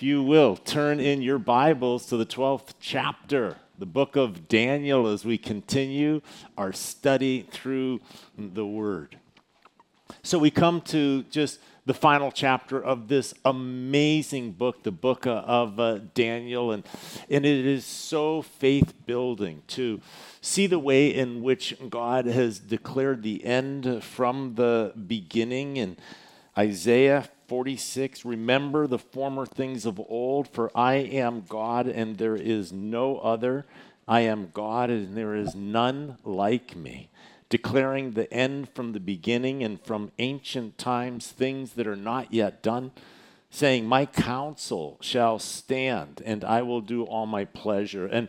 if you will, turn in your Bibles to the 12th chapter, the book of Daniel, as we continue our study through the Word. So we come to just the final chapter of this amazing book, the book of uh, Daniel, and, and it is so faith building to see the way in which God has declared the end from the beginning. And Isaiah 46 Remember the former things of old, for I am God and there is no other. I am God and there is none like me. Declaring the end from the beginning and from ancient times, things that are not yet done, saying, My counsel shall stand and I will do all my pleasure. And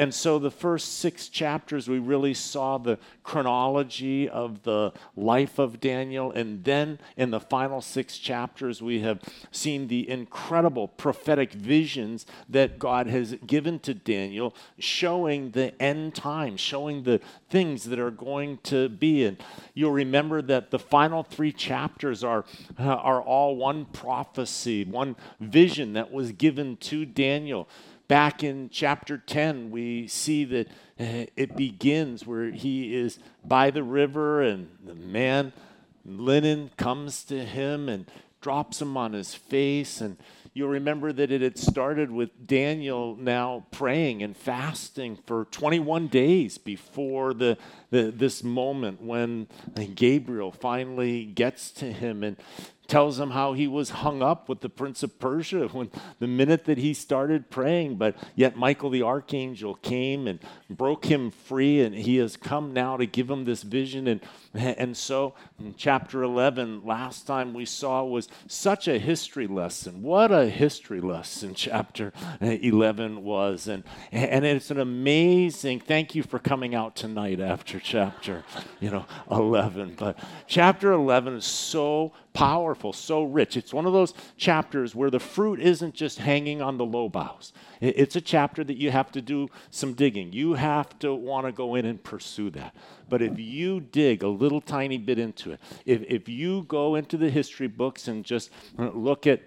and so, the first six chapters, we really saw the chronology of the life of Daniel. And then in the final six chapters, we have seen the incredible prophetic visions that God has given to Daniel, showing the end times, showing the things that are going to be. And you'll remember that the final three chapters are, uh, are all one prophecy, one vision that was given to Daniel back in chapter 10, we see that uh, it begins where he is by the river, and the man, linen, comes to him and drops him on his face. And you'll remember that it had started with Daniel now praying and fasting for 21 days before the, the this moment when Gabriel finally gets to him. And tells him how he was hung up with the prince of Persia when the minute that he started praying. But yet Michael the archangel came and broke him free, and he has come now to give him this vision. And, and so, chapter 11, last time we saw was such a history lesson. What a history lesson chapter 11 was. And, and it's an amazing, thank you for coming out tonight after chapter, you know, 11. But chapter 11 is so powerful, so rich. It's one of those chapters where the fruit isn't just hanging on the low boughs. It's a chapter that you have to do some digging. You have to want to go in and pursue that. But if you dig a little tiny bit into it, if, if you go into the history books and just look at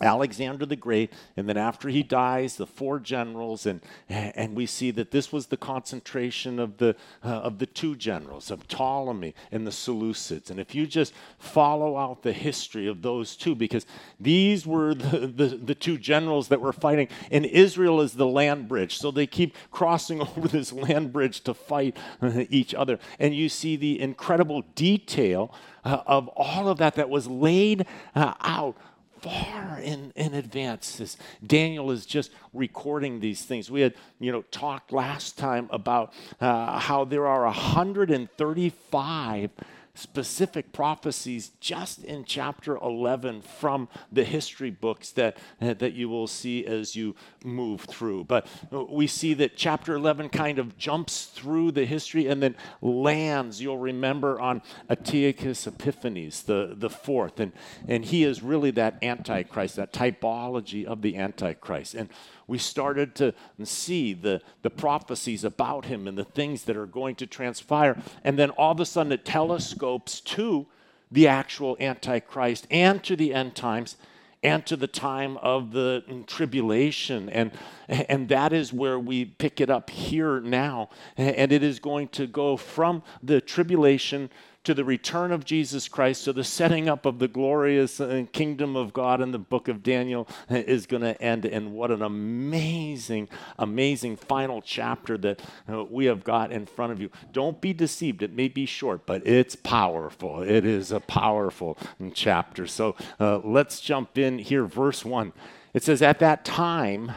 Alexander the Great, and then after he dies, the four generals, and, and we see that this was the concentration of the, uh, of the two generals, of Ptolemy and the Seleucids. And if you just follow out the history of those two, because these were the, the, the two generals that were fighting, and Israel is the land bridge, so they keep crossing over this land bridge to fight uh, each other. And you see the incredible detail uh, of all of that that was laid uh, out far in, in advance. This Daniel is just recording these things. We had, you know, talked last time about uh, how there are 135 specific prophecies just in chapter 11 from the history books that, that you will see as you move through. But we see that chapter 11 kind of jumps through the history and then lands, you'll remember, on Antiochus Epiphanes, the, the fourth. And, and he is really that Antichrist, that typology of the Antichrist. And we started to see the, the prophecies about him and the things that are going to transpire. And then all of a sudden it telescopes to the actual Antichrist and to the end times and to the time of the tribulation. And, and that is where we pick it up here now. And it is going to go from the tribulation to the return of Jesus Christ, to the setting up of the glorious uh, kingdom of God in the book of Daniel uh, is going to end. And what an amazing, amazing final chapter that uh, we have got in front of you. Don't be deceived. It may be short, but it's powerful. It is a powerful chapter. So uh, let's jump in here, verse 1. It says, At that time,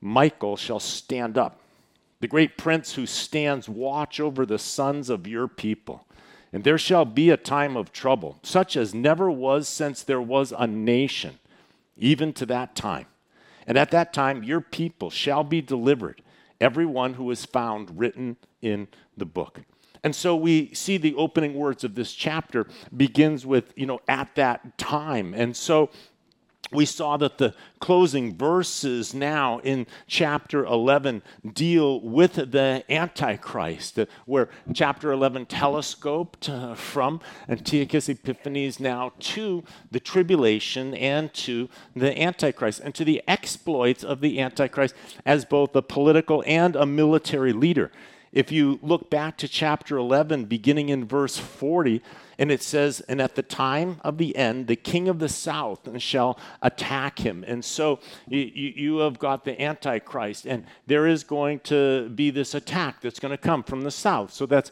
Michael shall stand up the great prince who stands watch over the sons of your people. And there shall be a time of trouble, such as never was since there was a nation, even to that time. And at that time, your people shall be delivered, every one who is found written in the book. And so we see the opening words of this chapter begins with, you know, at that time. And so we saw that the closing verses now in chapter 11 deal with the Antichrist, where chapter 11 telescoped uh, from Antiochus Epiphanes now to the tribulation and to the Antichrist and to the exploits of the Antichrist as both a political and a military leader. If you look back to chapter 11, beginning in verse 40, and it says, And at the time of the end, the king of the south shall attack him. And so you, you have got the Antichrist, and there is going to be this attack that's going to come from the south. So that's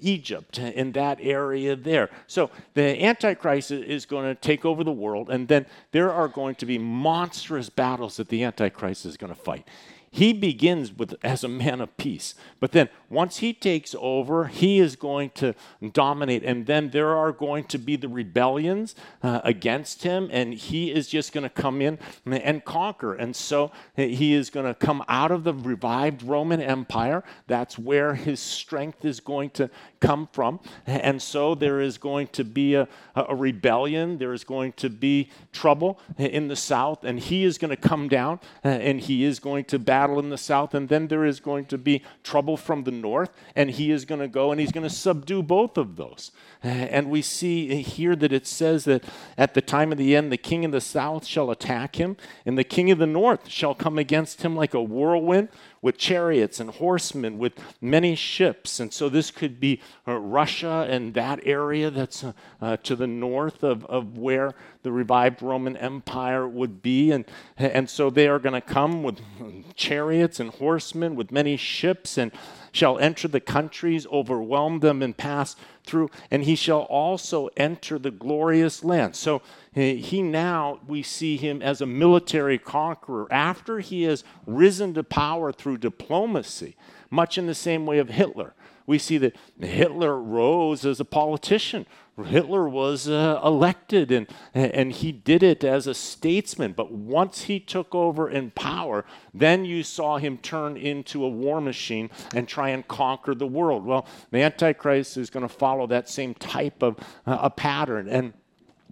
Egypt in that area there. So the Antichrist is going to take over the world, and then there are going to be monstrous battles that the Antichrist is going to fight he begins with as a man of peace. But then once he takes over he is going to dominate. And then there are going to be the rebellions uh, against him and he is just going to come in and conquer. And so he is going to come out of the revived roman empire. That's where his strength is going to come from and so there is going to be a, a rebellion there is going to be trouble in the south and he is going to come down uh, and he is going to battle battle in the south, and then there is going to be trouble from the north, and he is going to go and he's going to subdue both of those. And we see here that it says that at the time of the end, the king of the south shall attack him, and the king of the north shall come against him like a whirlwind with chariots and horsemen, with many ships. And so this could be uh, Russia and that area that's uh, uh, to the north of, of where the revived Roman Empire would be. And, and so they are going to come with chariots and horsemen, with many ships, and shall enter the countries, overwhelm them, and pass through. And he shall also enter the glorious land. So he now, we see him as a military conqueror after he has risen to power through diplomacy, much in the same way of Hitler. We see that Hitler rose as a politician. Hitler was uh, elected and, and he did it as a statesman. But once he took over in power, then you saw him turn into a war machine and try and conquer the world. Well, the Antichrist is going to follow that same type of uh, a pattern. And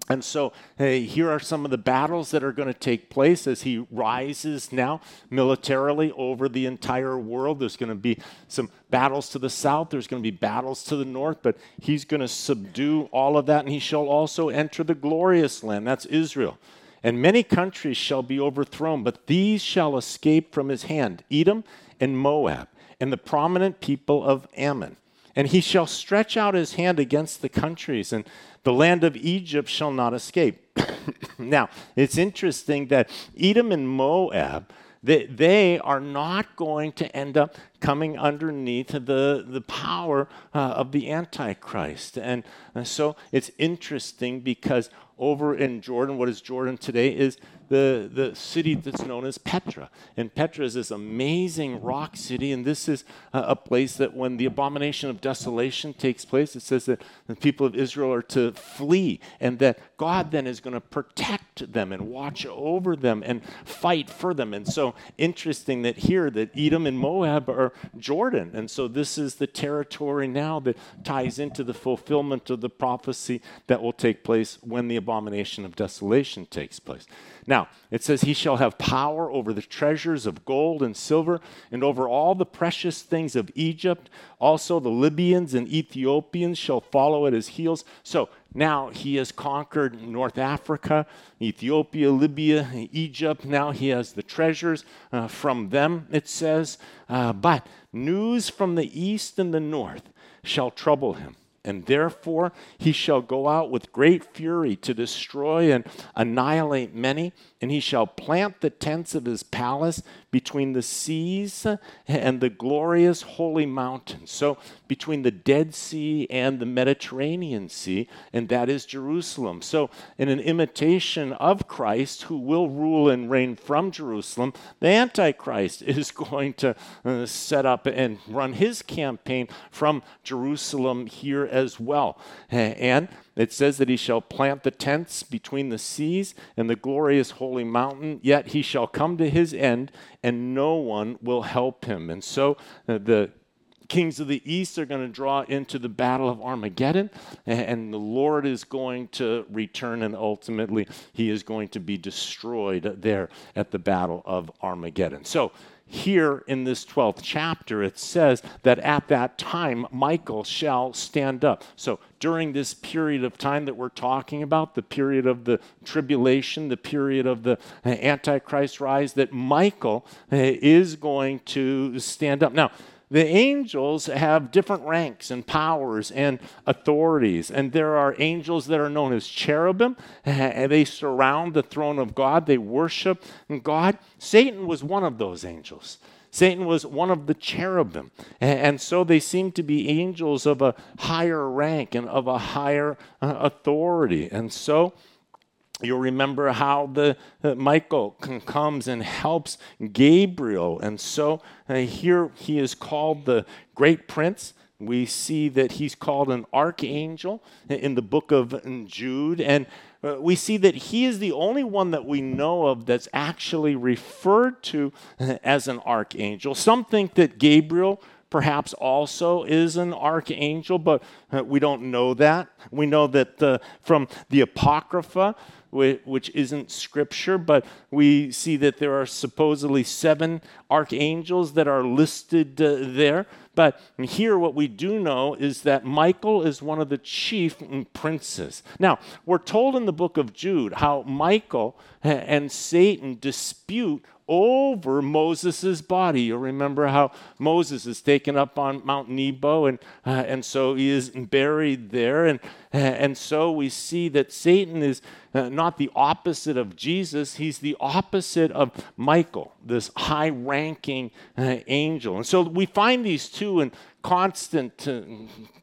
and so, hey, here are some of the battles that are going to take place as he rises now militarily over the entire world. There's going to be some battles to the south, there's going to be battles to the north, but he's going to subdue all of that, and he shall also enter the glorious land. That's Israel. And many countries shall be overthrown, but these shall escape from his hand Edom and Moab, and the prominent people of Ammon. And he shall stretch out his hand against the countries, and the land of Egypt shall not escape. now, it's interesting that Edom and Moab, they, they are not going to end up coming underneath the, the power uh, of the Antichrist. And, and so it's interesting because over in Jordan, what is Jordan today, is the, the city that's known as Petra. And Petra is this amazing rock city, and this is a, a, place that when the abomination of desolation takes place, it says that the people of Israel are to flee, and that God then is going to protect them and watch over them and fight for them. And so interesting that here that Edom and Moab are Jordan. And so this is the territory now that ties into the fulfillment of the prophecy that will take place when the abomination of desolation takes place. Now, it says, He shall have power over the treasures of gold and silver, and over all the precious things of Egypt. Also, the Libyans and Ethiopians shall follow at his heels. So now he has conquered North Africa, Ethiopia, Libya, Egypt. Now he has the treasures uh, from them, it says. Uh, but news from the east and the north shall trouble him and therefore he shall go out with great fury to destroy and annihilate many, and he shall plant the tents of his palace between the seas and the glorious holy mountain. So, between the Dead Sea and the Mediterranean Sea, and that is Jerusalem. So, in an imitation of Christ, who will rule and reign from Jerusalem, the Antichrist is going to uh, set up and run his campaign from Jerusalem here as well. And it says that he shall plant the tents between the seas and the glorious holy mountain, yet he shall come to his end, and no one will help him. And so uh, the kings of the east are going to draw into the battle of Armageddon, and the Lord is going to return, and ultimately he is going to be destroyed there at the battle of Armageddon. So, here in this 12th chapter, it says that at that time Michael shall stand up. So during this period of time that we're talking about, the period of the tribulation, the period of the Antichrist rise, that Michael eh, is going to stand up. Now, the angels have different ranks and powers and authorities. And there are angels that are known as cherubim, and they surround the throne of God, they worship God. Satan was one of those angels. Satan was one of the cherubim. And, so they seem to be angels of a higher rank and of a higher uh, authority. And so You'll remember how the uh, Michael comes and helps Gabriel, and so uh, here he is called the great prince. We see that he's called an archangel in the book of Jude, and uh, we see that he is the only one that we know of that's actually referred to uh, as an archangel. Some think that Gabriel perhaps also is an archangel, but uh, we don't know that. We know that uh, from the Apocrypha, which isn't scripture, but we see that there are supposedly seven archangels that are listed uh, there. But here, what we do know is that Michael is one of the chief princes. Now, we're told in the book of Jude how Michael and Satan dispute over Moses' body. You'll remember how Moses is taken up on Mount Nebo, and, uh, and so he is buried there. And, uh, and so we see that Satan is uh, not the opposite of Jesus, he's the opposite of Michael, this high ranking uh, angel. And so we find these two in constant uh,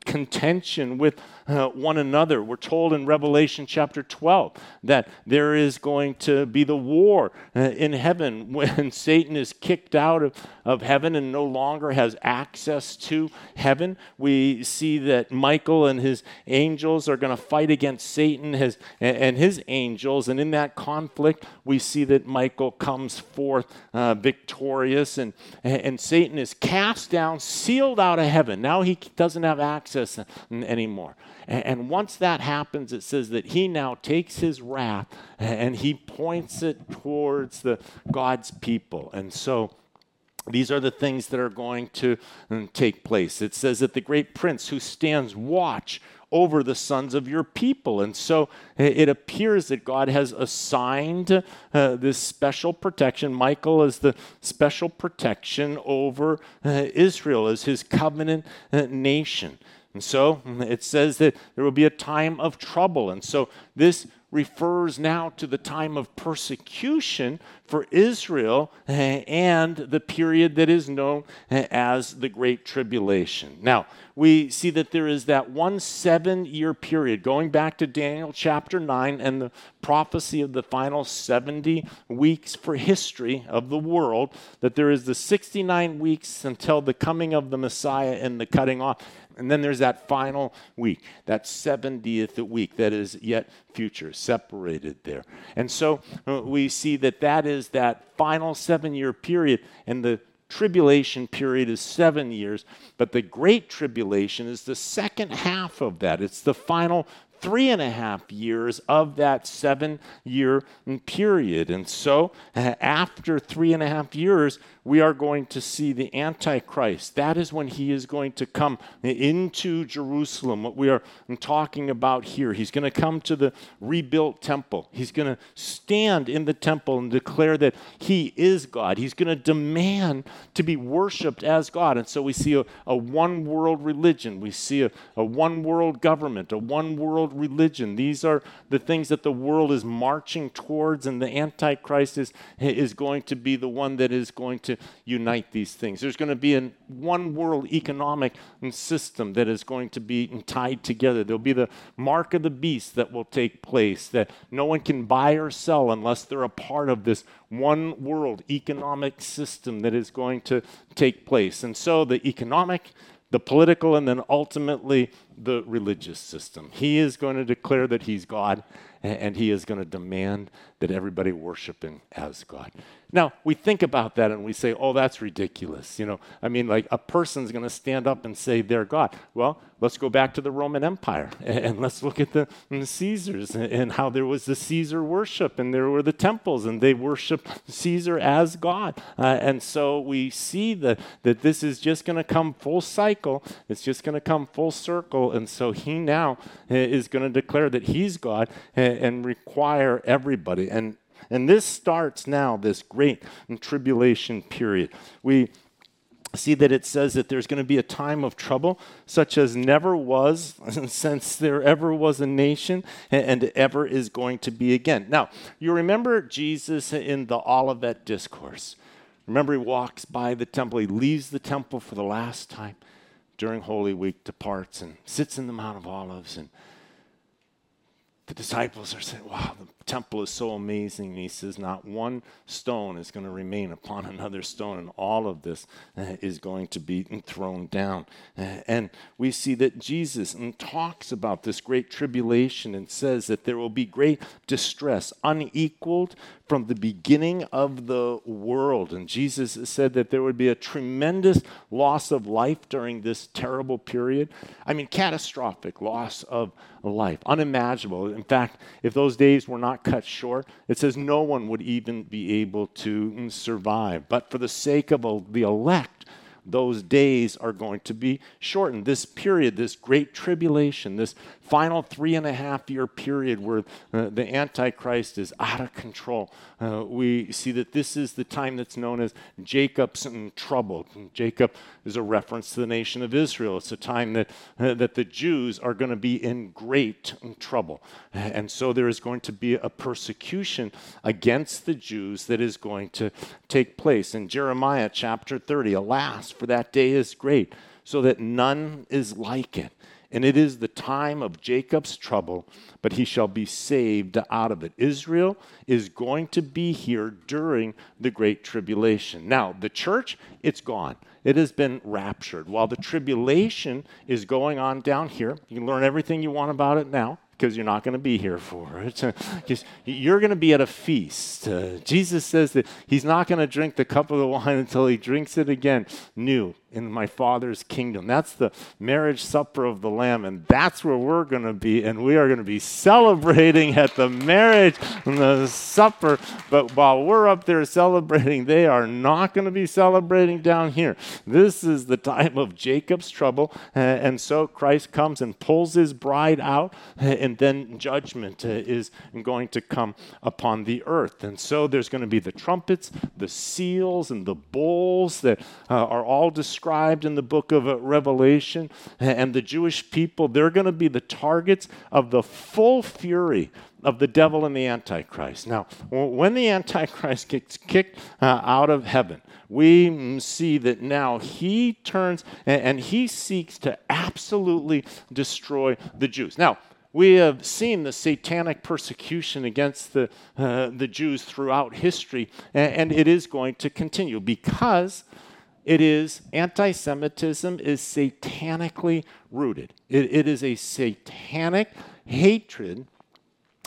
contention with uh, one another. We're told in Revelation chapter 12 that there is going to be the war uh, in heaven when Satan is kicked out of, of heaven and no longer has access to heaven. We see that Michael and his angels are going to fight against Satan his, and his angels. And in that conflict, we see that Michael comes forth uh, victorious and, and Satan is cast down, sealed out of heaven. Now he doesn't have access anymore. And once that happens, it says that he now takes his wrath and he points it towards the God's people. And so these are the things that are going to um, take place. It says that the great prince who stands watch over the sons of your people. And so it appears that God has assigned uh, this special protection. Michael is the special protection over uh, Israel as his covenant uh, nation. And so it says that there will be a time of trouble. And so this refers now to the time of persecution for Israel eh, and the period that is known eh, as the Great Tribulation. Now, we see that there is that one seven year period going back to Daniel chapter 9 and the prophecy of the final 70 weeks for history of the world, that there is the 69 weeks until the coming of the Messiah and the cutting off. And then there's that final week, that 70th week that is yet future, separated there. And so uh, we see that that is that final seven year period, and the tribulation period is seven years, but the great tribulation is the second half of that. It's the final three and a half years of that seven year period. And so, after three and a half years, we are going to see the Antichrist. That is when he is going to come into Jerusalem, what we are talking about here. He's going to come to the rebuilt temple. He's going to stand in the temple and declare that he is God. He's going to demand to be worshiped as God. And so we see a, a one world religion, we see a, a one world government, a one world religion. These are the things that the world is marching towards, and the Antichrist is, is going to be the one that is going to unite these things. There's going to be a one world economic system that is going to be tied together. There'll be the mark of the beast that will take place, that no one can buy or sell unless they're a part of this one world economic system that is going to take place. And so the economic, the political, and then ultimately the religious system. He is going to declare that he's God and he is going to demand that everybody worship him as God. Now, we think about that and we say, oh, that's ridiculous. You know, I mean, like a person's going to stand up and say they're God. Well, let's go back to the Roman Empire and let's look at the, the Caesars and how there was the Caesar worship and there were the temples and they worshiped Caesar as God. Uh, and so we see that, that this is just going to come full cycle. It's just going to come full circle. And so he now uh, is going to declare that he's God and, and require everybody. And and this starts now, this great tribulation period. We see that it says that there's going to be a time of trouble such as never was since there ever was a nation and ever is going to be again. Now, you remember Jesus in the Olivet Discourse. Remember, he walks by the temple, he leaves the temple for the last time during Holy Week, departs and sits in the Mount of Olives and the disciples are saying, Wow, temple is so amazing. And he says, Not one stone is going to remain upon another stone, and all of this uh, is going to be thrown down. Uh, and we see that Jesus mm, talks about this great tribulation and says that there will be great distress, unequaled from the beginning of the world. And Jesus said that there would be a tremendous loss of life during this terrible period. I mean, catastrophic loss of life, unimaginable. In fact, if those days were not cut short, it says no one would even be able to survive. But for the sake of the elect, those days are going to be shortened. This period, this great tribulation, this final three and a half year period where uh, the Antichrist is out of control, uh, we see that this is the time that's known as Jacob's trouble. Jacob is a reference to the nation of Israel. It's a time that, uh, that the Jews are going to be in great trouble. And so there is going to be a persecution against the Jews that is going to take place. In Jeremiah chapter 30, alas, for that day is great, so that none is like it and it is the time of Jacob's trouble, but he shall be saved out of it. Israel is going to be here during the Great Tribulation. Now, the church, it's gone. It has been raptured. While the tribulation is going on down here, you can learn everything you want about it now because you're not going to be here for it. you're going to be at a feast. Uh, Jesus says that he's not going to drink the cup of the wine until he drinks it again new in my Father's kingdom. That's the marriage supper of the Lamb, and that's where we're going to be. And we are going to be celebrating at the marriage and the supper. But while we're up there celebrating, they are not going to be celebrating down here. This is the time of Jacob's trouble. and so Christ comes and pulls his bride out, and then judgment uh, is going to come upon the earth. And so there's going to be the trumpets, the seals, and the bowls that uh, are all described described in the book of uh, Revelation. And the Jewish people, they're going to be the targets of the full fury of the devil and the Antichrist. Now, when the Antichrist gets kicked uh, out of heaven, we see that now he turns and he seeks to absolutely destroy the Jews. Now, we have seen the satanic persecution against the, uh, the Jews throughout history, and, and it is going to continue because it is anti Semitism is satanically rooted. It, it is a satanic hatred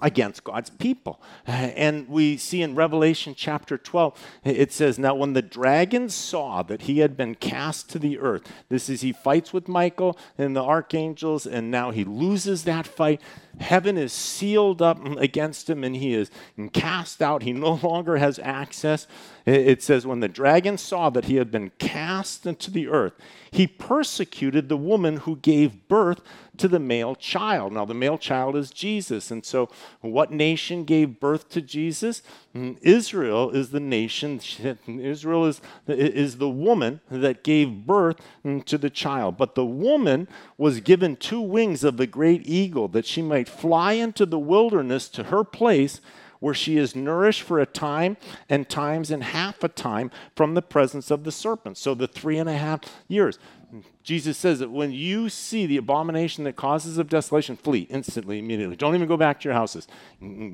against God's people. And we see in Revelation chapter 12, it says, Now when the dragon saw that he had been cast to the earth, this is he fights with Michael and the archangels, and now he loses that fight. Heaven is sealed up against him and he is cast out. He no longer has access. It says, When the dragon saw that he had been cast into the earth, he persecuted the woman who gave birth to the male child. Now, the male child is Jesus. And so, what nation gave birth to Jesus? Mm, Israel is the nation, Israel is, is the woman that gave birth mm, to the child. But the woman was given two wings of the great eagle that she might fly into the wilderness to her place where she is nourished for a time and times and half a time from the presence of the serpent. So the three and a half years. Jesus says that when you see the abomination that causes of desolation, flee instantly, immediately. Don't even go back to your houses.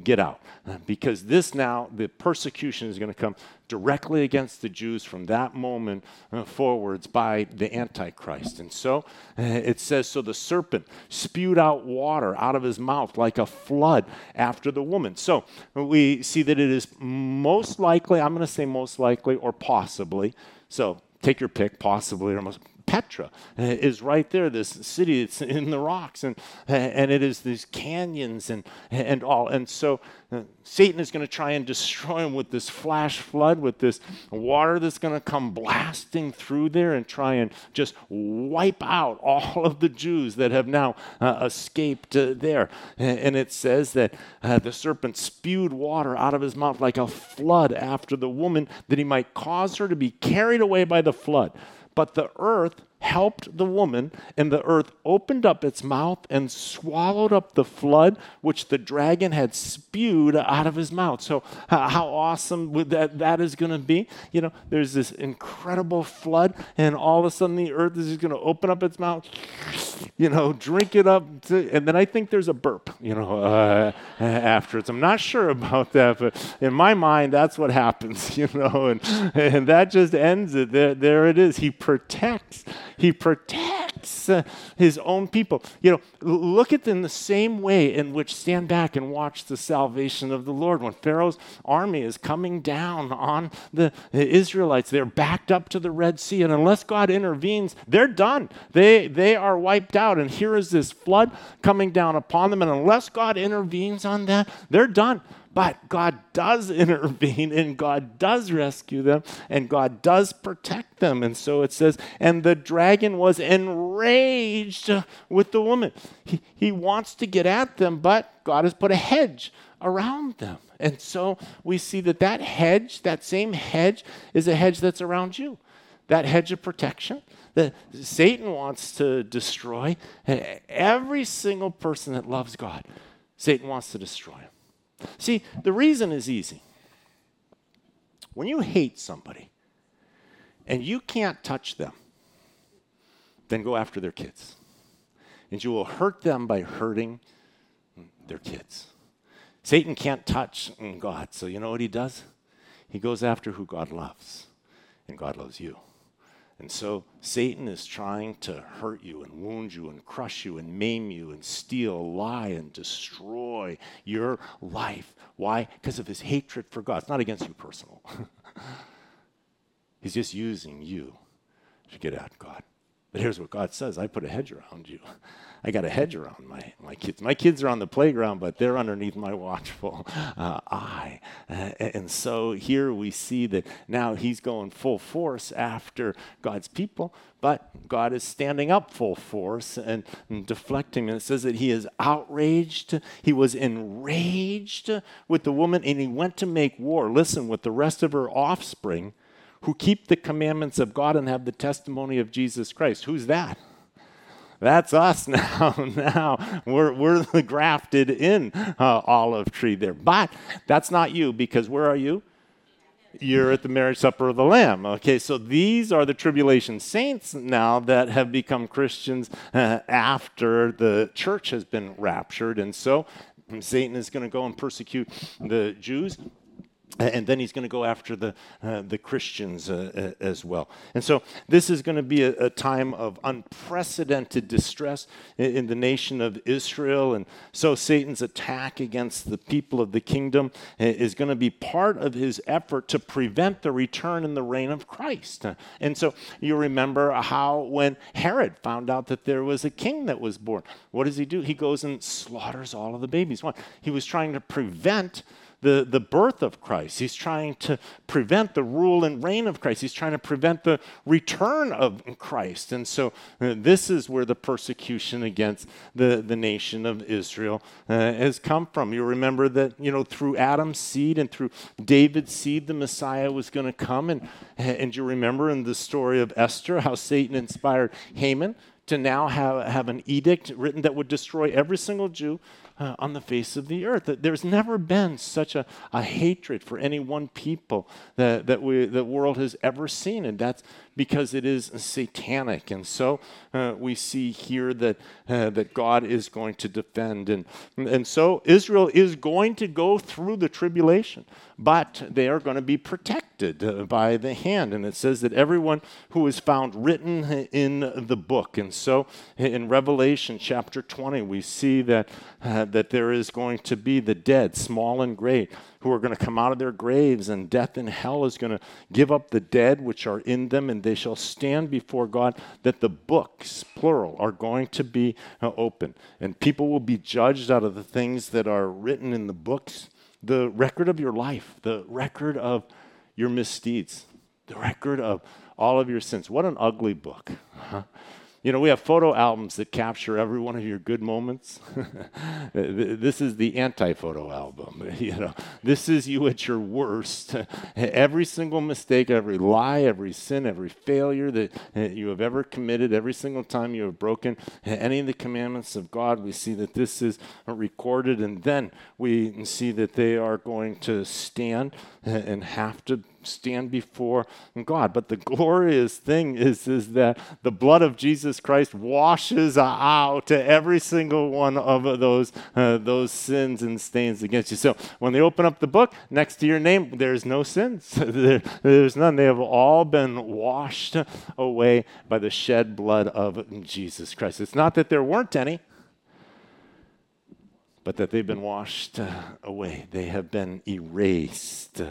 Get out. Because this now, the persecution is going to come directly against the Jews from that moment uh, forwards by the Antichrist. And so uh, it says, So the serpent spewed out water out of his mouth like a flood after the woman. So we see that it is most likely, I'm going to say most likely or possibly. So take your pick, possibly or most Petra uh, is right there, this city that's in the rocks, and, and it is these canyons and, and all. And so uh, Satan is going to try and destroy him with this flash flood, with this water that's going to come blasting through there and try and just wipe out all of the Jews that have now uh, escaped uh, there. And, and, it says that uh, the serpent spewed water out of his mouth like a flood after the woman, that he might cause her to be carried away by the flood. But the earth helped the woman, and the earth opened up its mouth and swallowed up the flood which the dragon had spewed out of his mouth. So, how awesome would that, that is going to be? You know, there's this incredible flood, and all of a sudden the earth is just going to open up its mouth, you know, drink it up, to, and then I think there's a burp, you know, uh, afterwards. I'm not sure about that, but in my mind, that's what happens, you know, and, and that just ends it. There, there it is. He protects he protects his own people. You know, look at them the same way in which stand back and watch the salvation of the Lord. When Pharaoh's army is coming down on the Israelites, they're backed up to the Red Sea, and unless God intervenes, they're done. They they are wiped out. And here is this flood coming down upon them, and unless God intervenes on that, they're done. But God does intervene and God does rescue them and God does protect them. And so it says, and the dragon was enraged with the woman. He, he wants to get at them, but God has put a hedge around them. And so we see that that hedge, that same hedge, is a hedge that's around you. That hedge of protection that Satan wants to destroy. Every single person that loves God, Satan wants to destroy him. See, the reason is easy. When you hate somebody and you can't touch them, then go after their kids. And you will hurt them by hurting their kids. Satan can't touch God, so you know what he does? He goes after who God loves, and God loves you. And so Satan is trying to hurt you and wound you and crush you and maim you and steal, lie, and destroy your life. Why? Because of his hatred for God. It's not against you personal. He's just using you to get at God. But here's what God says I put a hedge around you. I got a hedge around my, my kids. My kids are on the playground, but they're underneath my watchful uh, eye. Uh, and so here we see that now he's going full force after God's people, but God is standing up full force and, and deflecting. And it says that he is outraged, he was enraged with the woman, and he went to make war, listen, with the rest of her offspring who keep the commandments of God and have the testimony of Jesus Christ. Who's that? That's us now. now we're, we're the grafted in uh, olive tree there. But that's not you because where are you? You're at the marriage supper of the Lamb. Okay, so these are the tribulation saints now that have become Christians uh, after the church has been raptured. And so Satan is going to go and persecute the Jews and then he's going to go after the, uh, the Christians uh, as well. And so this is going to be a, a time of unprecedented distress in, in, the nation of Israel. And so Satan's attack against the people of the kingdom uh, is going to be part of his effort to prevent the return and the reign of Christ. And so you remember how when Herod found out that there was a king that was born, what does he do? He goes and slaughters all of the babies. Why? He was trying to prevent the, the birth of Christ. He's trying to prevent the rule and reign of Christ. He's trying to prevent the return of Christ. And so uh, this is where the persecution against the, the nation of Israel uh, has come from. You remember that, you know, through Adam's seed and through David's seed, the Messiah was going to come. And, and you remember in the story of Esther how Satan inspired Haman to now have, have an edict written that would destroy every single Jew uh, on the face of the earth. There's never been such a, a hatred for any one people that, that we, the world has ever seen, and that's because it is satanic. And so uh, we see here that, uh, that God is going to defend. And, and so Israel is going to go through the tribulation, but they are going to be protected uh, by the hand. And it says that everyone who is found written in the book. And so in Revelation chapter 20, we see that, uh, that there is going to be the dead, small and great who are going to come out of their graves, and death and hell is going to give up the dead which are in them, and they shall stand before God, that the books, plural, are going to be uh, open. And people will be judged out of the things that are written in the books the record of your life, the record of your misdeeds, the record of all of your sins. What an ugly book. Huh? You know, we have photo albums that capture every one of your good moments. this is the anti-photo album. You know, this is you at your worst. every single mistake, every lie, every sin, every failure that eh, you have ever committed, every single time you have broken eh, any of the commandments of God, we see that this is recorded, and then we see that they are going to stand eh, and have to stand before God. But the glorious thing is, is that the blood of Jesus Christ washes out every single one of those, uh, those sins and stains against you. So when they open up the book, next to your name, there's no sins. there, there's none. They have all been washed away by the shed blood of Jesus Christ. It's not that there weren't any but that they've been washed uh, away. They have been erased.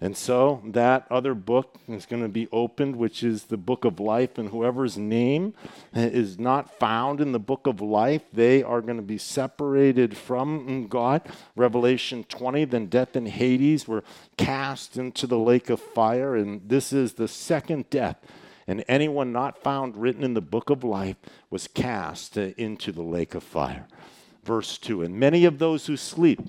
And so that other book is going to be opened, which is the book of life. And whoever's name uh, is not found in the book of life, they are going to be separated from God. Revelation 20 then death and Hades were cast into the lake of fire. And this is the second death and anyone not found written in the book of life was cast uh, into the lake of fire verse 2 And many of those who sleep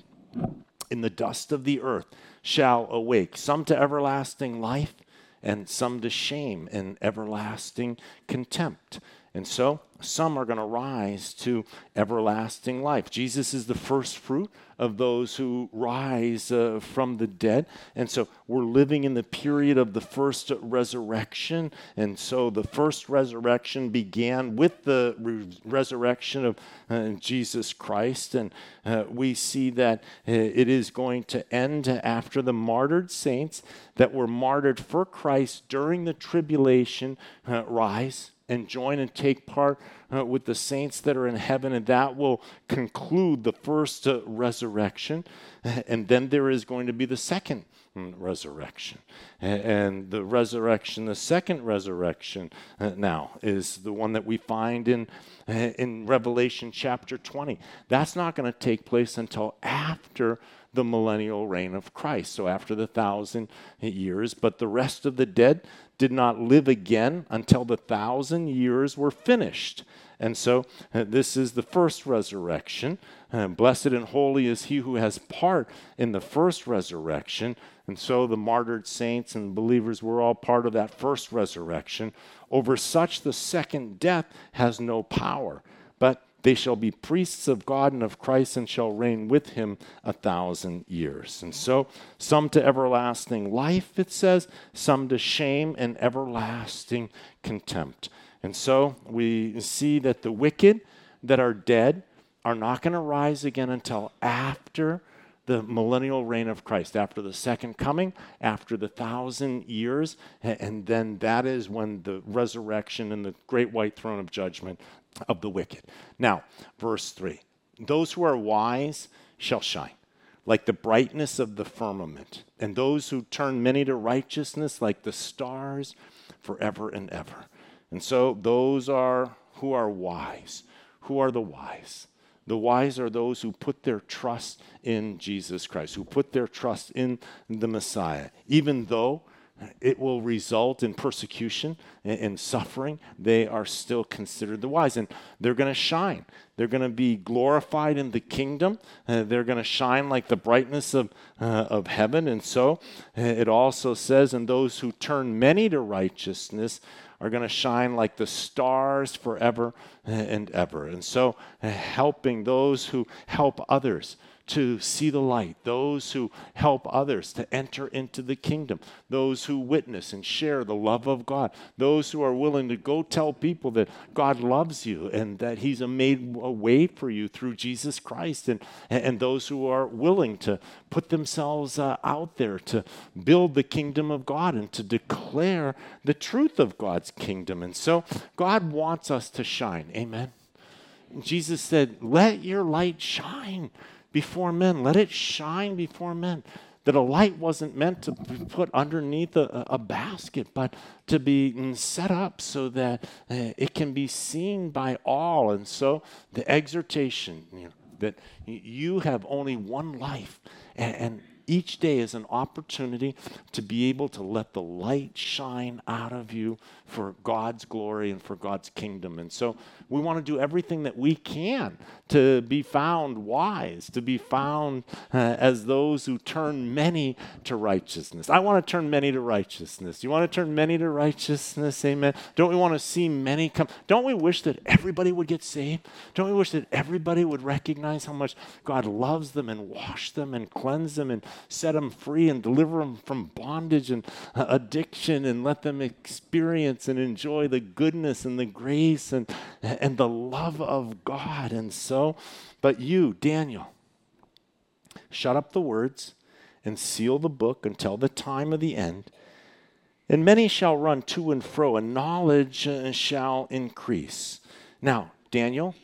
in the dust of the earth shall awake, some to everlasting life, and some to shame and everlasting contempt. And so some are going to rise to everlasting life. Jesus is the first fruit of those who rise uh, from the dead. And so we're living in the period of the first resurrection. And so the first resurrection began with the re- resurrection of uh, Jesus Christ. And uh, we see that uh, it is going to end after the martyred saints that were martyred for Christ during the tribulation uh, rise and join and take part uh, with the saints that are in heaven, and that will conclude the first uh, resurrection. And then there is going to be the second mm, resurrection. And the resurrection, the second resurrection uh, now, is the one that we find in, uh, in Revelation chapter 20. That's not going to take place until after the millennial reign of Christ. So after the thousand years, but the rest of the dead did not live again until the thousand years were finished. And so uh, this is the first resurrection. Uh, blessed and holy is he who has part in the first resurrection. And so the martyred saints and believers were all part of that first resurrection. Over such, the second death has no power. But they shall be priests of God and of Christ and shall reign with him a thousand years. And so, some to everlasting life, it says, some to shame and everlasting contempt. And so, we see that the wicked that are dead are not going to rise again until after the millennial reign of Christ, after the second coming, after the thousand years, and then that is when the resurrection and the great white throne of judgment of the wicked. Now, verse 3 Those who are wise shall shine like the brightness of the firmament, and those who turn many to righteousness like the stars forever and ever. And so, those are who are wise. Who are the wise? The wise are those who put their trust in Jesus Christ, who put their trust in the Messiah, even though it will result in persecution and suffering, they are still considered the wise. And they're going to shine. They're going to be glorified in the kingdom. Uh, they're going to shine like the brightness of, uh, of heaven. And so uh, it also says, and those who turn many to righteousness are going to shine like the stars forever uh, and ever. And so uh, helping those who help others to see the light, those who help others to enter into the kingdom, those who witness and share the love of God, those who are willing to go tell people that God loves you and that He's made a way for you through Jesus Christ, and, and those who are willing to put themselves uh, out there to build the kingdom of God and to declare the truth of God's kingdom. And so God wants us to shine. Amen. Jesus said, Let your light shine before men. Let it shine before men. That a light wasn't meant to be put underneath a, a basket, but to be set up so that uh, it can be seen by all. And so the exhortation you know, that you have only one life, and, and each day is an opportunity to be able to let the light shine out of you for God's glory and for God's kingdom. And so we want to do everything that we can to be found wise, to be found uh, as those who turn many to righteousness. I want to turn many to righteousness. You want to turn many to righteousness? Amen. Don't we want to see many come? Don't we wish that everybody would get saved? Don't we wish that everybody would recognize how much God loves them and wash them and cleanse them and set them free and deliver them from bondage and uh, addiction and let them experience and enjoy the goodness and the grace and, and the love of God. And so, but you, Daniel, shut up the words and seal the book until the time of the end. And many shall run to and fro, and knowledge uh, shall increase. Now, Daniel,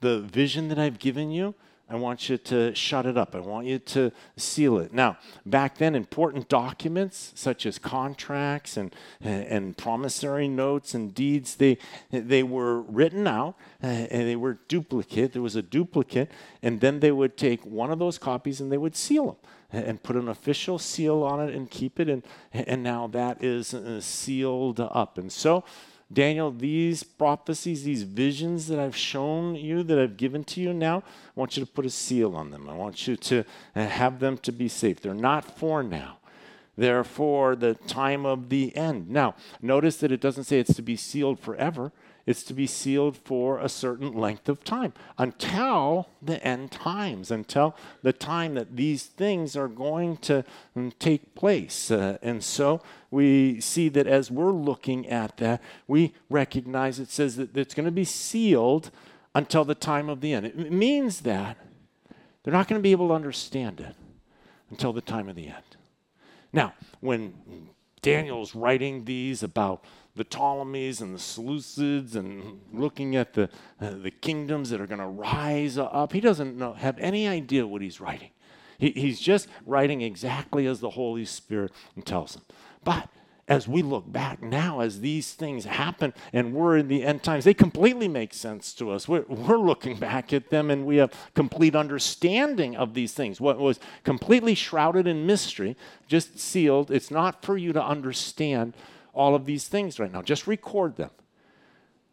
the vision that I've given you, I want you to shut it up. I want you to seal it. Now, back then, important documents such as contracts and, and promissory notes and deeds, they, they were written out uh, and they were duplicate. There was a duplicate, and then they would take one of those copies and they would seal them and put an official seal on it and keep it. And, and now that is uh, sealed up. And so, Daniel, these prophecies, these visions that I've shown you, that I've given to you now, I want you to put a seal on them. I want you to uh, have them to be safe. They're not for now. They're for the time of the end. Now, notice that it doesn't say it's to be sealed forever. It's to be sealed for a certain length of time until the end times, until the time that these things are going to mm, take place. Uh, and so we see that as we're looking at that, we recognize it says that it's going to be sealed until the time of the end. It means that they're not going to be able to understand it until the time of the end. Now, when Daniel's writing these about the Ptolemies and the Seleucids and looking at the, uh, the kingdoms that are going to rise up. He doesn't know, have any idea what he's writing. He, he's just writing exactly as the Holy Spirit tells him. But as we look back now, as these things happen and we're in the end times, they completely make sense to us. We're, we're, looking back at them and we have complete understanding of these things. What was completely shrouded in mystery, just sealed, it's not for you to understand all of these things right now. Just record them.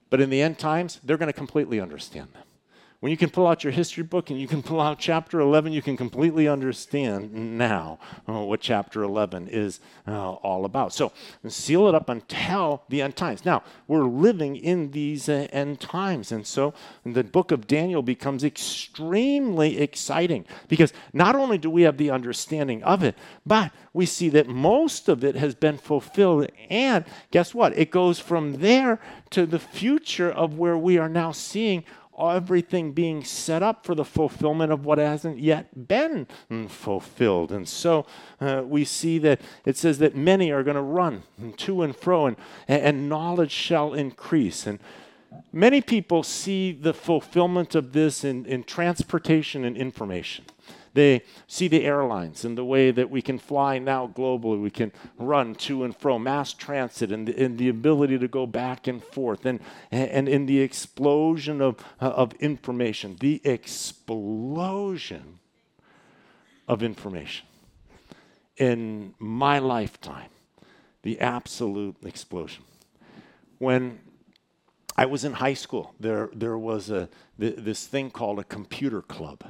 But in the end times, they're going to completely understand them. When you can pull out your history book and you can pull out chapter 11, you can completely understand now uh, what chapter 11 is uh, all about. So seal it up until the end times. Now, we're living in these uh, end times. And so the book of Daniel becomes extremely exciting because not only do we have the understanding of it, but we see that most of it has been fulfilled. And guess what? It goes from there to the future of where we are now seeing everything being set up for the fulfillment of what hasn't yet been fulfilled. And so uh, we see that it says that many are going to run to and fro, and, and knowledge shall increase. And many people see the fulfillment of this in, in transportation and information. They see the airlines and the way that we can fly now globally. We can run to and fro, mass transit, and the, and the ability to go back and forth, and, and in the explosion of, of information, the explosion of information. In my lifetime, the absolute explosion. When I was in high school, there, there was a, this thing called a computer club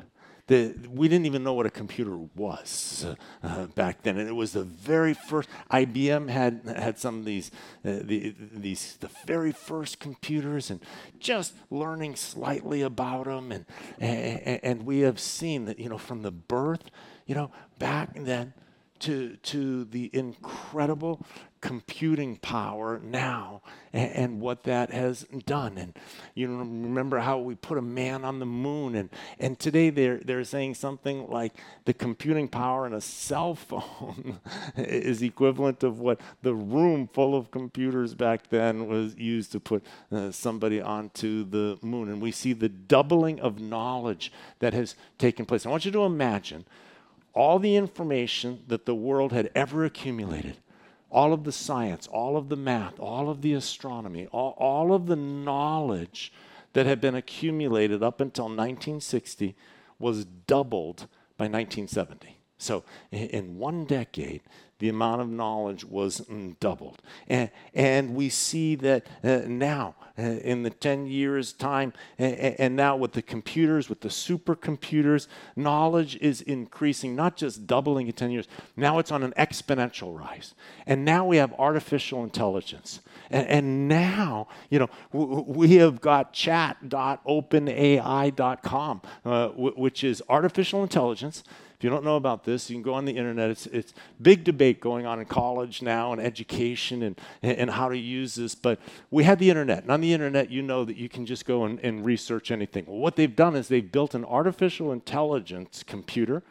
the, we didn't even know what a computer was uh, back then. And it was the very first, IBM had, had some of these, uh, the, these, the very first computers and just learning slightly about them. And, and, and we have seen that, you know, from the birth, you know, back then, to, to the incredible computing power now and, and, what that has done. And you remember how we put a man on the moon, and, and today they're, they're saying something like the computing power in a cell phone is equivalent of what the room full of computers back then was used to put uh, somebody onto the moon. And we see the doubling of knowledge that has taken place. I want you to imagine all the information that the world had ever accumulated, all of the science, all of the math, all of the astronomy, all, all of the knowledge that had been accumulated up until 1960 was doubled by 1970. So, in one decade, the amount of knowledge was doubled. And, and we see that uh, now, uh, in the 10 years' time, and, and now with the computers, with the supercomputers, knowledge is increasing, not just doubling in 10 years, now it's on an exponential rise. And now we have artificial intelligence. And, and now, you know, w- we have got chat.openai.com, uh, w- which is artificial intelligence if you don't know about this, you can go on the internet. It's, it's big debate going on in college now and education and, and how to use this. But we had the internet. And on the internet, you know that you can just go and, and research anything. Well, what they've done is they've built an artificial intelligence computer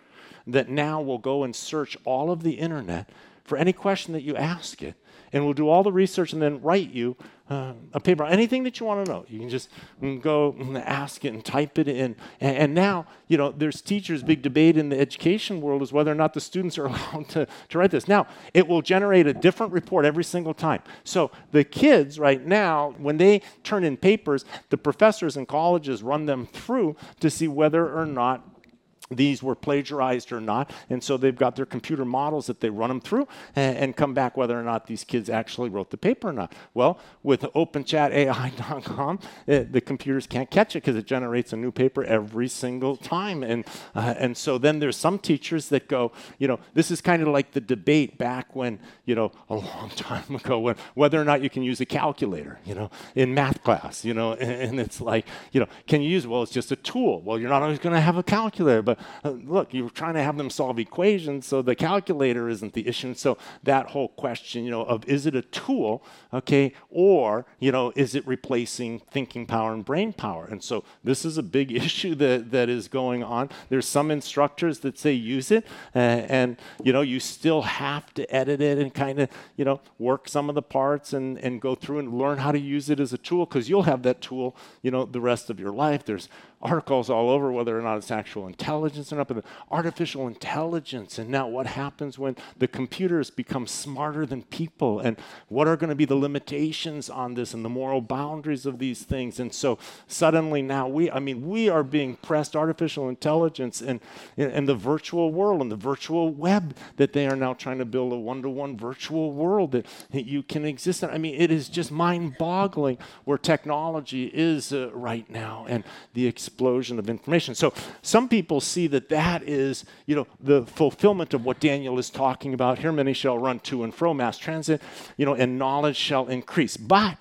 that now will go and search all of the internet for any question that you ask it and we'll do all the research and then write you uh, a paper, anything that you want to know. You can just go and ask it and type it in. And, and, now, you know, there's teachers' big debate in the education world is whether or not the students are allowed to, to write this. Now, it will generate a different report every single time. So the kids right now, when they turn in papers, the professors in colleges run them through to see whether or not these were plagiarized or not. And so they've got their computer models that they run them through and, and, come back whether or not these kids actually wrote the paper or not. Well, with OpenChatAI.com, uh, the computers can't catch it because it generates a new paper every single time. And, uh, and so then there's some teachers that go, you know, this is kind of like the debate back when, you know, a long time ago, when, whether or not you can use a calculator, you know, in math class, you know, and, and it's like, you know, can you use, well, it's just a tool. Well, you're not always going to have a calculator, but look, you're trying to have them solve equations, so the calculator isn't the issue. so that whole question, you know, of is it a tool, okay, or, you know, is it replacing thinking power and brain power? And so this is a big issue that, that is going on. There's some instructors that say use it, uh, and, you know, you still have to edit it and kind of, you know, work some of the parts and, and go through and learn how to use it as a tool because you'll have that tool, you know, the rest of your life. There's articles all over whether or not it's actual intelligence or not, but artificial intelligence. And now what happens when the computers become smarter than people? And what are going to be the limitations on this and the moral boundaries of these things? And so suddenly now we, I mean, we are being pressed artificial intelligence and, and the virtual world and the virtual web that they are now trying to build a one to one virtual world that you can exist in. I mean, it is just mind boggling where technology is uh, right now and the explosion of information. So some people see that that is, you know, the fulfillment of what Daniel is talking about. Here many shall run to and fro, mass transit, you know, and knowledge shall increase. But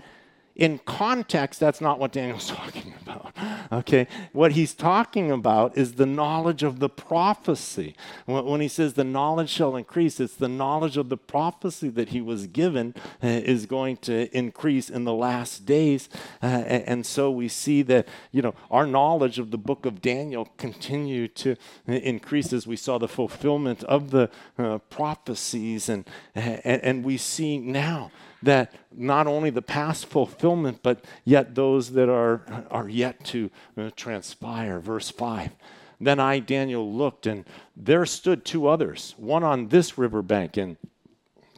in context, that's not what Daniel's talking about. Okay? What he's talking about is the knowledge of the prophecy. When he says the knowledge shall increase, it's the knowledge of the prophecy that he was given uh, is going to increase in the last days. Uh, and so we see that, you know, our knowledge of the book of Daniel continue to uh, increase as we saw the fulfillment of the uh, prophecies. And, and, and we see now that not only the past fulfillment, but yet those that are, are yet to uh, transpire. Verse 5. Then I, Daniel, looked, and there stood two others, one on this riverbank and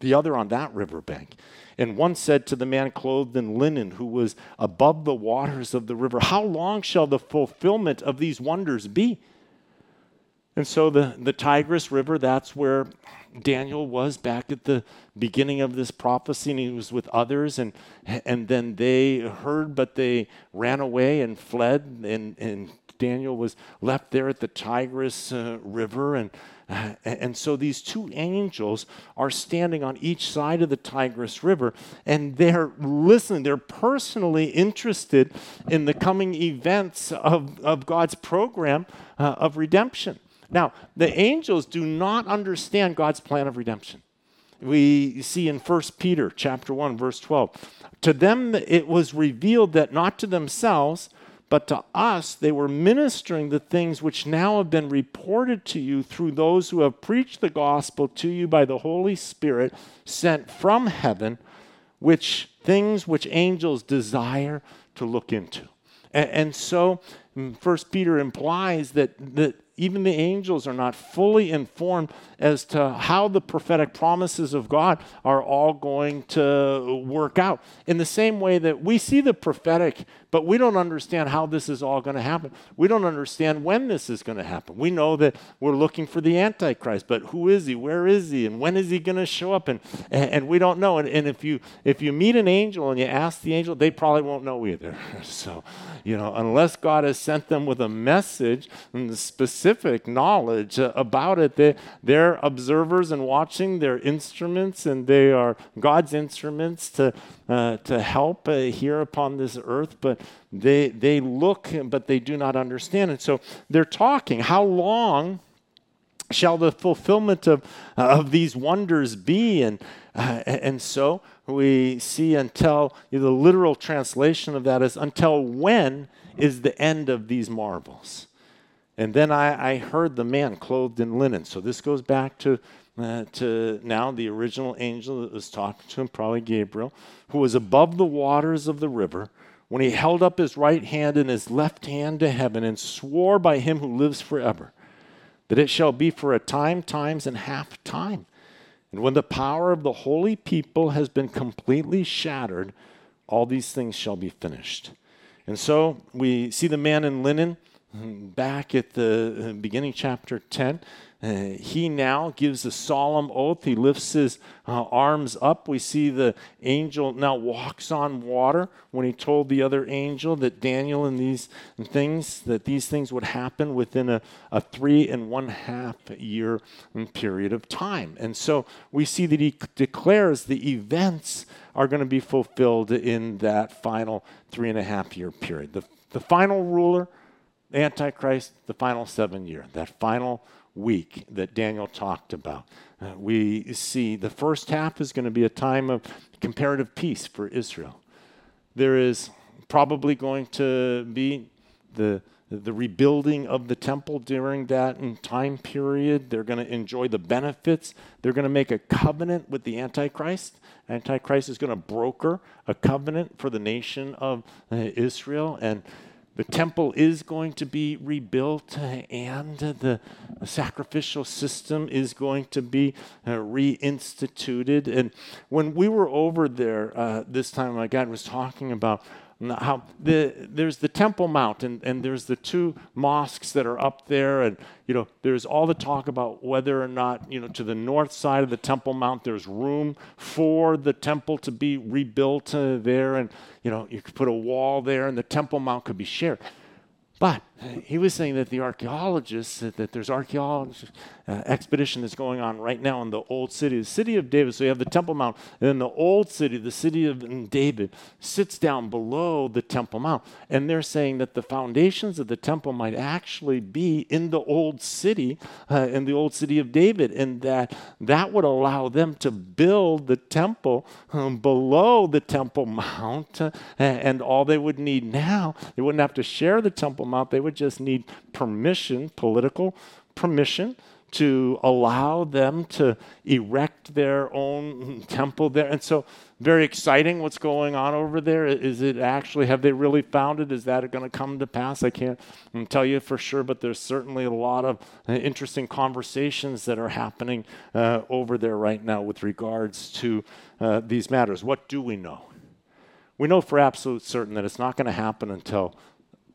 the other on that riverbank. And one said to the man clothed in linen who was above the waters of the river, How long shall the fulfillment of these wonders be? And so the, the Tigris River, that's where Daniel was back at the beginning of this prophecy, and he was with others, and and then they heard, but they ran away and fled, and, and Daniel was left there at the Tigris uh, River, and uh, and so these two angels are standing on each side of the Tigris River, and they're listening. They're personally interested in the coming events of, of God's program uh, of redemption. Now, the angels do not understand God's plan of redemption. We see in 1 Peter chapter 1 verse 12, to them it was revealed that not to themselves but to us they were ministering the things which now have been reported to you through those who have preached the gospel to you by the Holy Spirit sent from heaven, which things which angels desire to look into. And, and so mm, First Peter implies that, that even the angels are not fully informed as to how the prophetic promises of God are all going to work out. In the same way that we see the prophetic, but we don't understand how this is all going to happen. We don't understand when this is going to happen. We know that we're looking for the Antichrist, but who is he? Where is he? And when is he going to show up? And, and we don't know. And, and if, you, if you meet an angel and you ask the angel, they probably won't know either. so, you know, unless God has sent them with a message and the specific knowledge about it, they, they're observers and watching their instruments, and they are God's instruments to, uh, to help uh, here upon this earth. But they, they look, but they do not understand. And so they're talking. How long? shall the fulfillment of, of these wonders be? And, uh, and so we see until the literal translation of that is until when is the end of these marvels? And then I, I heard the man clothed in linen. So this goes back to, uh, to now the original angel that was talking to him, probably Gabriel, who was above the waters of the river when he held up his right hand and his left hand to heaven and swore by him who lives forever that it shall be for a time, times, and half time. And when the power of the holy people has been completely shattered, all these things shall be finished. And so we see the man in linen back at the uh, beginning, chapter 10. Uh, he now gives a solemn oath. He lifts his uh, arms up. We see the angel now walks on water when he told the other angel that Daniel and these things, that these things would happen within a, a three and one half year period of time. And so we see that he declares the events are going to be fulfilled in that final three and a half year period. The, the final ruler, Antichrist, the final seven year, that final week that Daniel talked about. Uh, we see the first half is going to be a time of comparative peace for Israel. There is probably going to be the the rebuilding of the temple during that time period. They're going to enjoy the benefits. They're going to make a covenant with the Antichrist. Antichrist is going to broker a covenant for the nation of uh, Israel. And the temple is going to be rebuilt and the sacrificial system is going to be uh, reinstituted. And when we were over there uh, this time, my God was talking about how the, there's the Temple Mount and, and there's the two mosques that are up there and you know there's all the talk about whether or not you know to the north side of the Temple Mount there's room for the temple to be rebuilt uh, there and you know you could put a wall there and the Temple Mount could be shared. But he was saying that the archaeologists, that there's archaeologists uh, expedition that's going on right now in the old city, the city of David. So you have the Temple Mount, and then the old city, the city of David, sits down below the Temple Mount. And they're saying that the foundations of the temple might actually be in the old city, uh, in the old city of David, and that that would allow them to build the temple um, below the Temple Mount. Uh, and all they would need now, they wouldn't have to share the Temple Mount, they would just need permission, political permission to allow them to erect their own temple there. And so, very exciting what's going on over there. Is it actually, have they really found it? Is that going to come to pass? I can't tell you for sure, but there's certainly a lot of uh, interesting conversations that are happening uh, over there right now with regards to uh, these matters. What do we know? We know for absolute certain that it's not going to happen until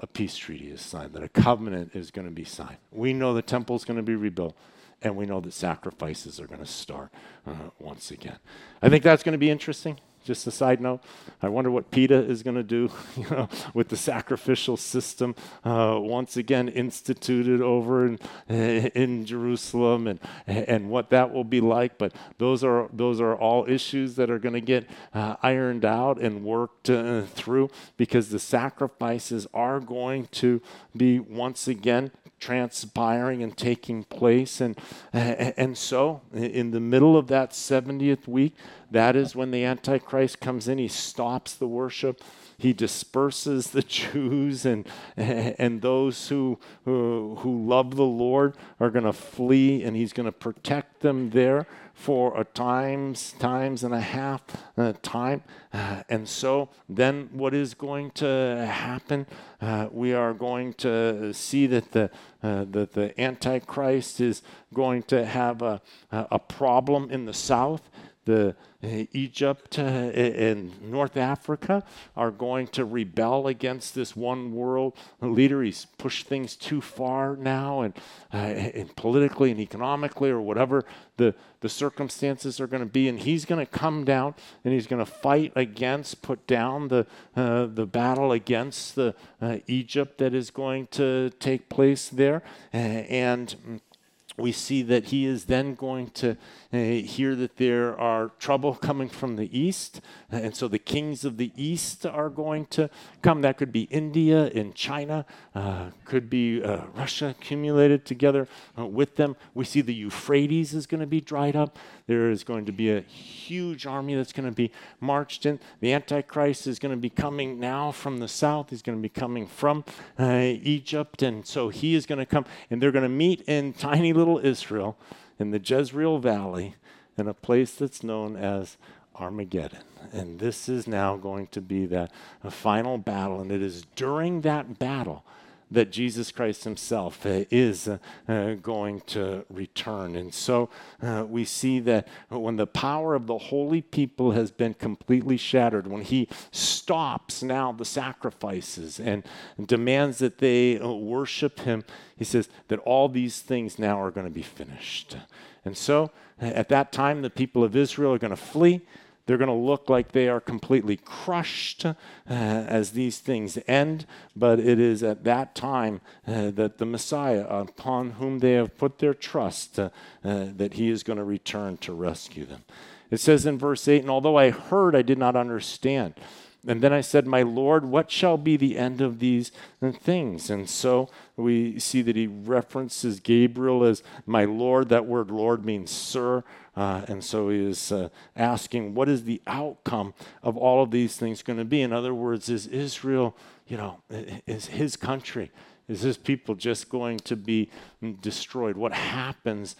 a peace treaty is signed, that a covenant is going to be signed. We know the temple is going to be rebuilt, and we know that sacrifices are going to start uh, once again. I think that's going to be interesting. Just a side note, I wonder what PETA is going to do you know, with the sacrificial system uh, once again instituted over in, in Jerusalem and, and what that will be like. But those are, those are all issues that are going to get uh, ironed out and worked uh, through because the sacrifices are going to be once again transpiring and taking place. And, and so, in the middle of that 70th week, that is when the Antichrist comes in. He stops the worship. He disperses the Jews, and, and those who, who, who love the Lord are going to flee, and he's going to protect them there for a times, times and a half uh, time. Uh, and so then what is going to happen? Uh, we are going to see that the, uh, that the Antichrist is going to have a, a problem in the south. The Egypt and North Africa are going to rebel against this one world leader. He's pushed things too far now, and, uh, and politically and economically, or whatever the, the circumstances are going to be. And he's going to come down and he's going to fight against, put down the, uh, the battle against the uh, Egypt that is going to take place there. and we see that he is then going to uh, hear that there are trouble coming from the east. And so the kings of the east are going to come. That could be India and China, uh, could be uh, Russia accumulated together uh, with them. We see the Euphrates is going to be dried up. There is going to be a huge army that's going to be marched in. The Antichrist is going to be coming now from the south. He's going to be coming from uh, Egypt. And so he is going to come, and they're going to meet in tiny little Israel in the Jezreel Valley in a place that's known as Armageddon. And this is now going to be the final battle. And it is during that battle that Jesus Christ himself uh, is uh, uh, going to return. And so we see that when the power of the holy people has been completely shattered, when he stops now the sacrifices and demands that they worship him, he says that all these things now are going to be finished. And so at that time, the people of Israel are going to flee. They're going to look like they are completely crushed uh, as these things end, but it is at that time uh, that the Messiah, upon whom they have put their trust, uh, uh that he is going to return to rescue them. It says in verse 8, and although I heard, I did not understand. And then I said, My Lord, what shall be the end of these things? And so we see that he references Gabriel as my Lord. That word Lord means sir. Uh, and so he is uh, asking, what is the outcome of all of these things going to be? In other words, is Israel, you know, is his country, is his people just going to be destroyed? What happens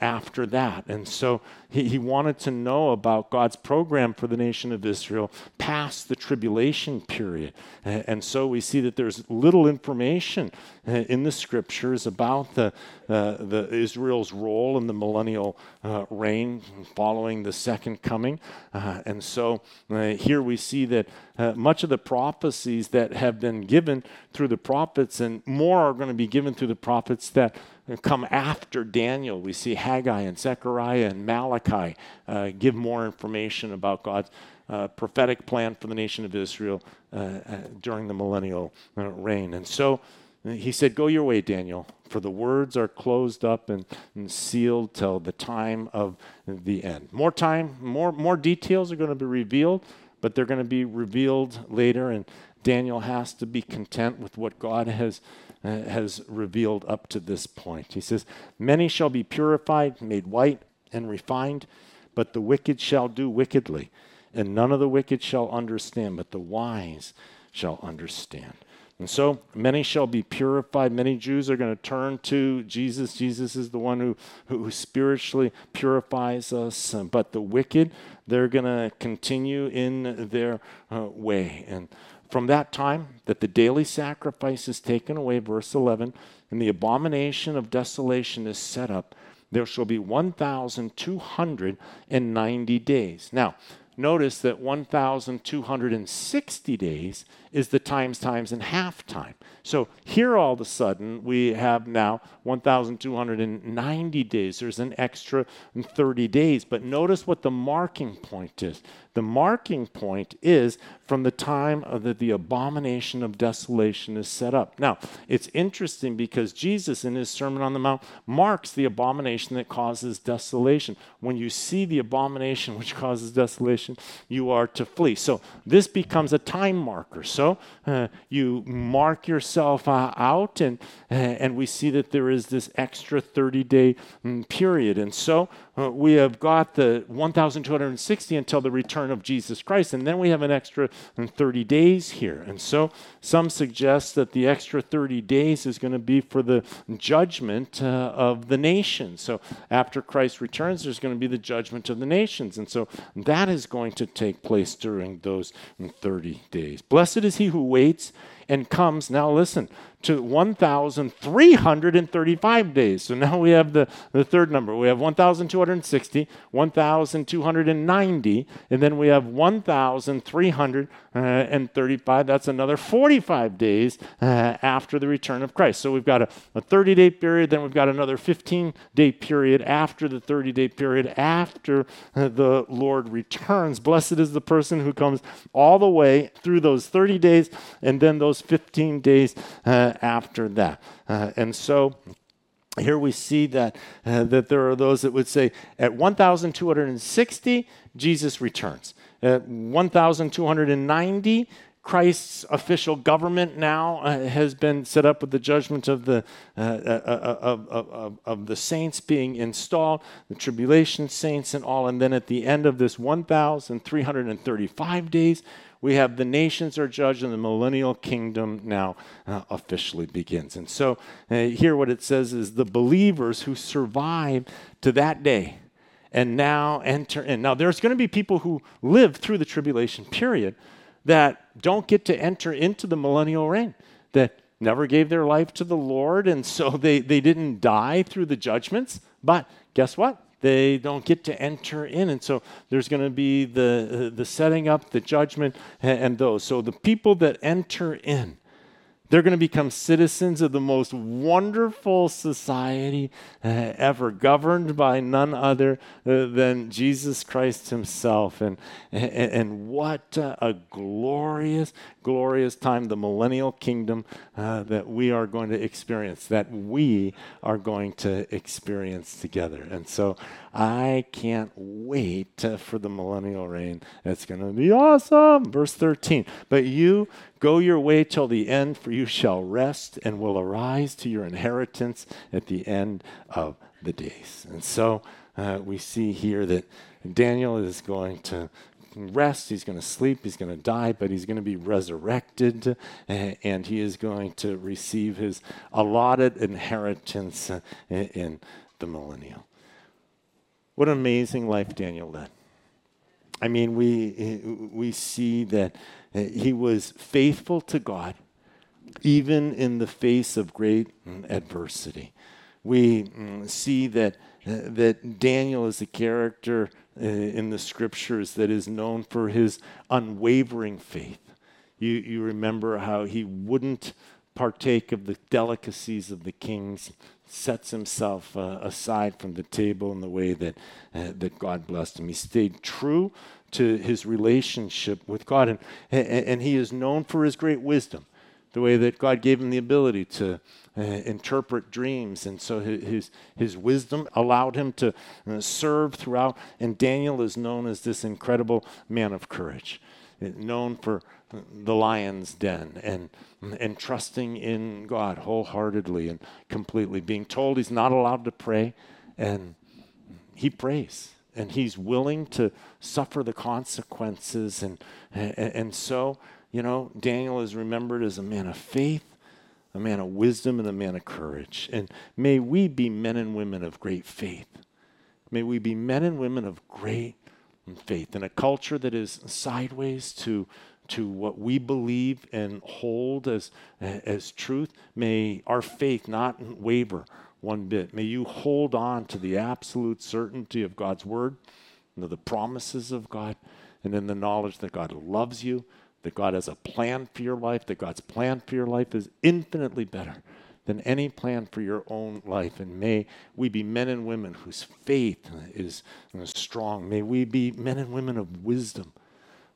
after that. And so he, he wanted to know about God's program for the nation of Israel past the tribulation period. And so we see that there's little information uh, in the scriptures about the, uh, the Israel's role in the millennial uh, reign following the second coming. Uh, and so uh, here we see that uh, much of the prophecies that have been given through the prophets, and more are going to be given through the prophets that come after Daniel. We see Haggai and Zechariah and Malachi uh, give more information about God's uh, prophetic plan for the nation of Israel uh, uh during the millennial uh, reign. And so uh, he said, Go your way, Daniel, for the words are closed up and, and sealed till the time of the end. More time, more, more details are going to be revealed, but they're going to be revealed later. And Daniel has to be content with what God has has revealed up to this point. He says, Many shall be purified, made white, and refined, but the wicked shall do wickedly, and none of the wicked shall understand, but the wise shall understand. And so many shall be purified. Many Jews are going to turn to Jesus. Jesus is the one who, who spiritually purifies us. But the wicked, they're going to continue in their uh, way. And from that time that the daily sacrifice is taken away, verse 11, and the abomination of desolation is set up, there shall be 1,290 days. Now, notice that 1,260 days is the times, times, and half time. So here all of a sudden we have now 1,290 days. There's an extra 30 days. But notice what the marking point is. The marking point is from the time that the abomination of desolation is set up. Now, it's interesting because Jesus, in his Sermon on the Mount, marks the abomination that causes desolation. When you see the abomination which causes desolation, you are to flee. So, this becomes a time marker. So, uh, you mark yourself uh, out, and, uh, and we see that there is this extra 30 day um, period. And so, uh, we have got the 1,260 until the return of Jesus Christ, and then we have an extra 30 days here. And so some suggest that the extra 30 days is going to be for the judgment uh, of the nations. So after Christ returns, there's going to be the judgment of the nations. And so that is going to take place during those 30 days. Blessed is he who waits and comes, now listen, to 1,335 days. So now we have the, the third number. We have 1,260, 1,290, and then we have 1,335. That's another 45 days uh, after the return of Christ. So we've got a, a 30 day period, then we've got another 15 day period after the 30 day period after uh, the Lord returns. Blessed is the person who comes all the way through those 30 days and then those 15 days. Uh, after that. Uh, and so here we see that, uh, that there are those that would say at 1,260, Jesus returns. At 1,290, Christ's official government now uh, has been set up with the judgment of the, uh, uh, uh of, of, of, the saints being installed, the tribulation saints and all. And then at the end of this 1,335 days, we have the nations are judged, and the millennial kingdom now uh, officially begins. And so, uh, here what it says is the believers who survive to that day and now enter in. Now, there's going to be people who live through the tribulation period that don't get to enter into the millennial reign, that never gave their life to the Lord, and so they, they didn't die through the judgments. But guess what? They don't get to enter in. And so there's going to be the, the setting up, the judgment, and, and those. So the people that enter in, they're going to become citizens of the most wonderful society uh, ever, governed by none other uh, than Jesus Christ Himself. And, and, and what uh, a glorious, glorious time, the millennial kingdom uh, that we are going to experience, that we are going to experience together. And so I can't wait uh, for the millennial reign. It's going to be awesome. Verse 13. But you go your way till the end, for you shall rest and will arise to your inheritance at the end of the days. And so uh, we see here that Daniel is going to rest, he's going to sleep, he's going to die, but he's going to be resurrected, eh, and he is going to receive his allotted inheritance uh, in the millennial. What an amazing life Daniel led. I mean, we, eh, we see that he was faithful to God even in the face of great mm, adversity. We mm, see that, that Daniel is a character in the scriptures that is known for his unwavering faith. You, you remember how he wouldn't partake of the delicacies of the kings, sets himself uh, aside from the table in the way that, uh, that God blessed him. He stayed true to his relationship with God, and, and, and he is known for his great wisdom, the way that God gave him the ability to uh, interpret dreams. And so his, his wisdom allowed him to uh, serve throughout. And Daniel is known as this incredible man of courage, uh, known for the lion's den and, and trusting in God wholeheartedly and completely, being told he's not allowed to pray. And he prays and he's willing to suffer the consequences. And, and, and so, you know, Daniel is remembered as a man of faith a man of wisdom and a man of courage. And may we be men and women of great faith. May we be men and women of great faith in a culture that is sideways to, to what we believe and hold as, as truth. May our faith not waver one bit. May you hold on to the absolute certainty of God's word, and the promises of God, and in the knowledge that God loves you that God has a plan for your life, that God's plan for your life is infinitely better than any plan for your own life. And may we be men and women whose faith is strong. May we be men and women of wisdom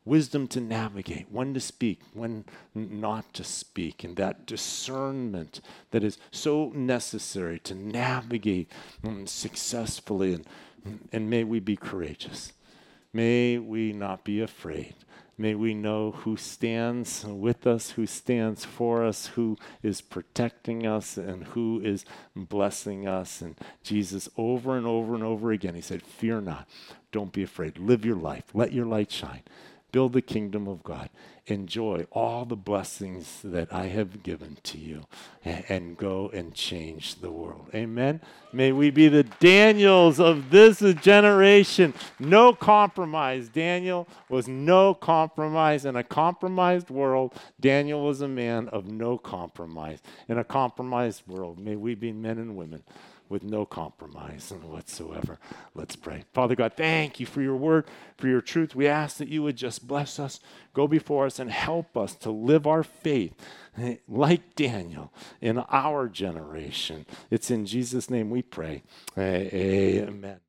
wisdom to navigate, when to speak, when not to speak, and that discernment that is so necessary to navigate mm, successfully. And, and may we be courageous. May we not be afraid. May we know who stands with us, who stands for us, who is protecting us, and who is blessing us. And Jesus, over and over and over again, he said, Fear not. Don't be afraid. Live your life. Let your light shine build the kingdom of God, enjoy all the blessings that I have given to you, and, and, go and change the world. Amen. May we be the Daniels of this generation. No compromise. Daniel was no compromise. In a compromised world, Daniel was a man of no compromise. In a compromised world, may we be men and women with no compromise whatsoever. Let's pray. Father God, thank you for your word, for your truth. We ask that you would just bless us, go before us, and help us to live our faith like Daniel in our generation. It's in Jesus' name we pray. Amen.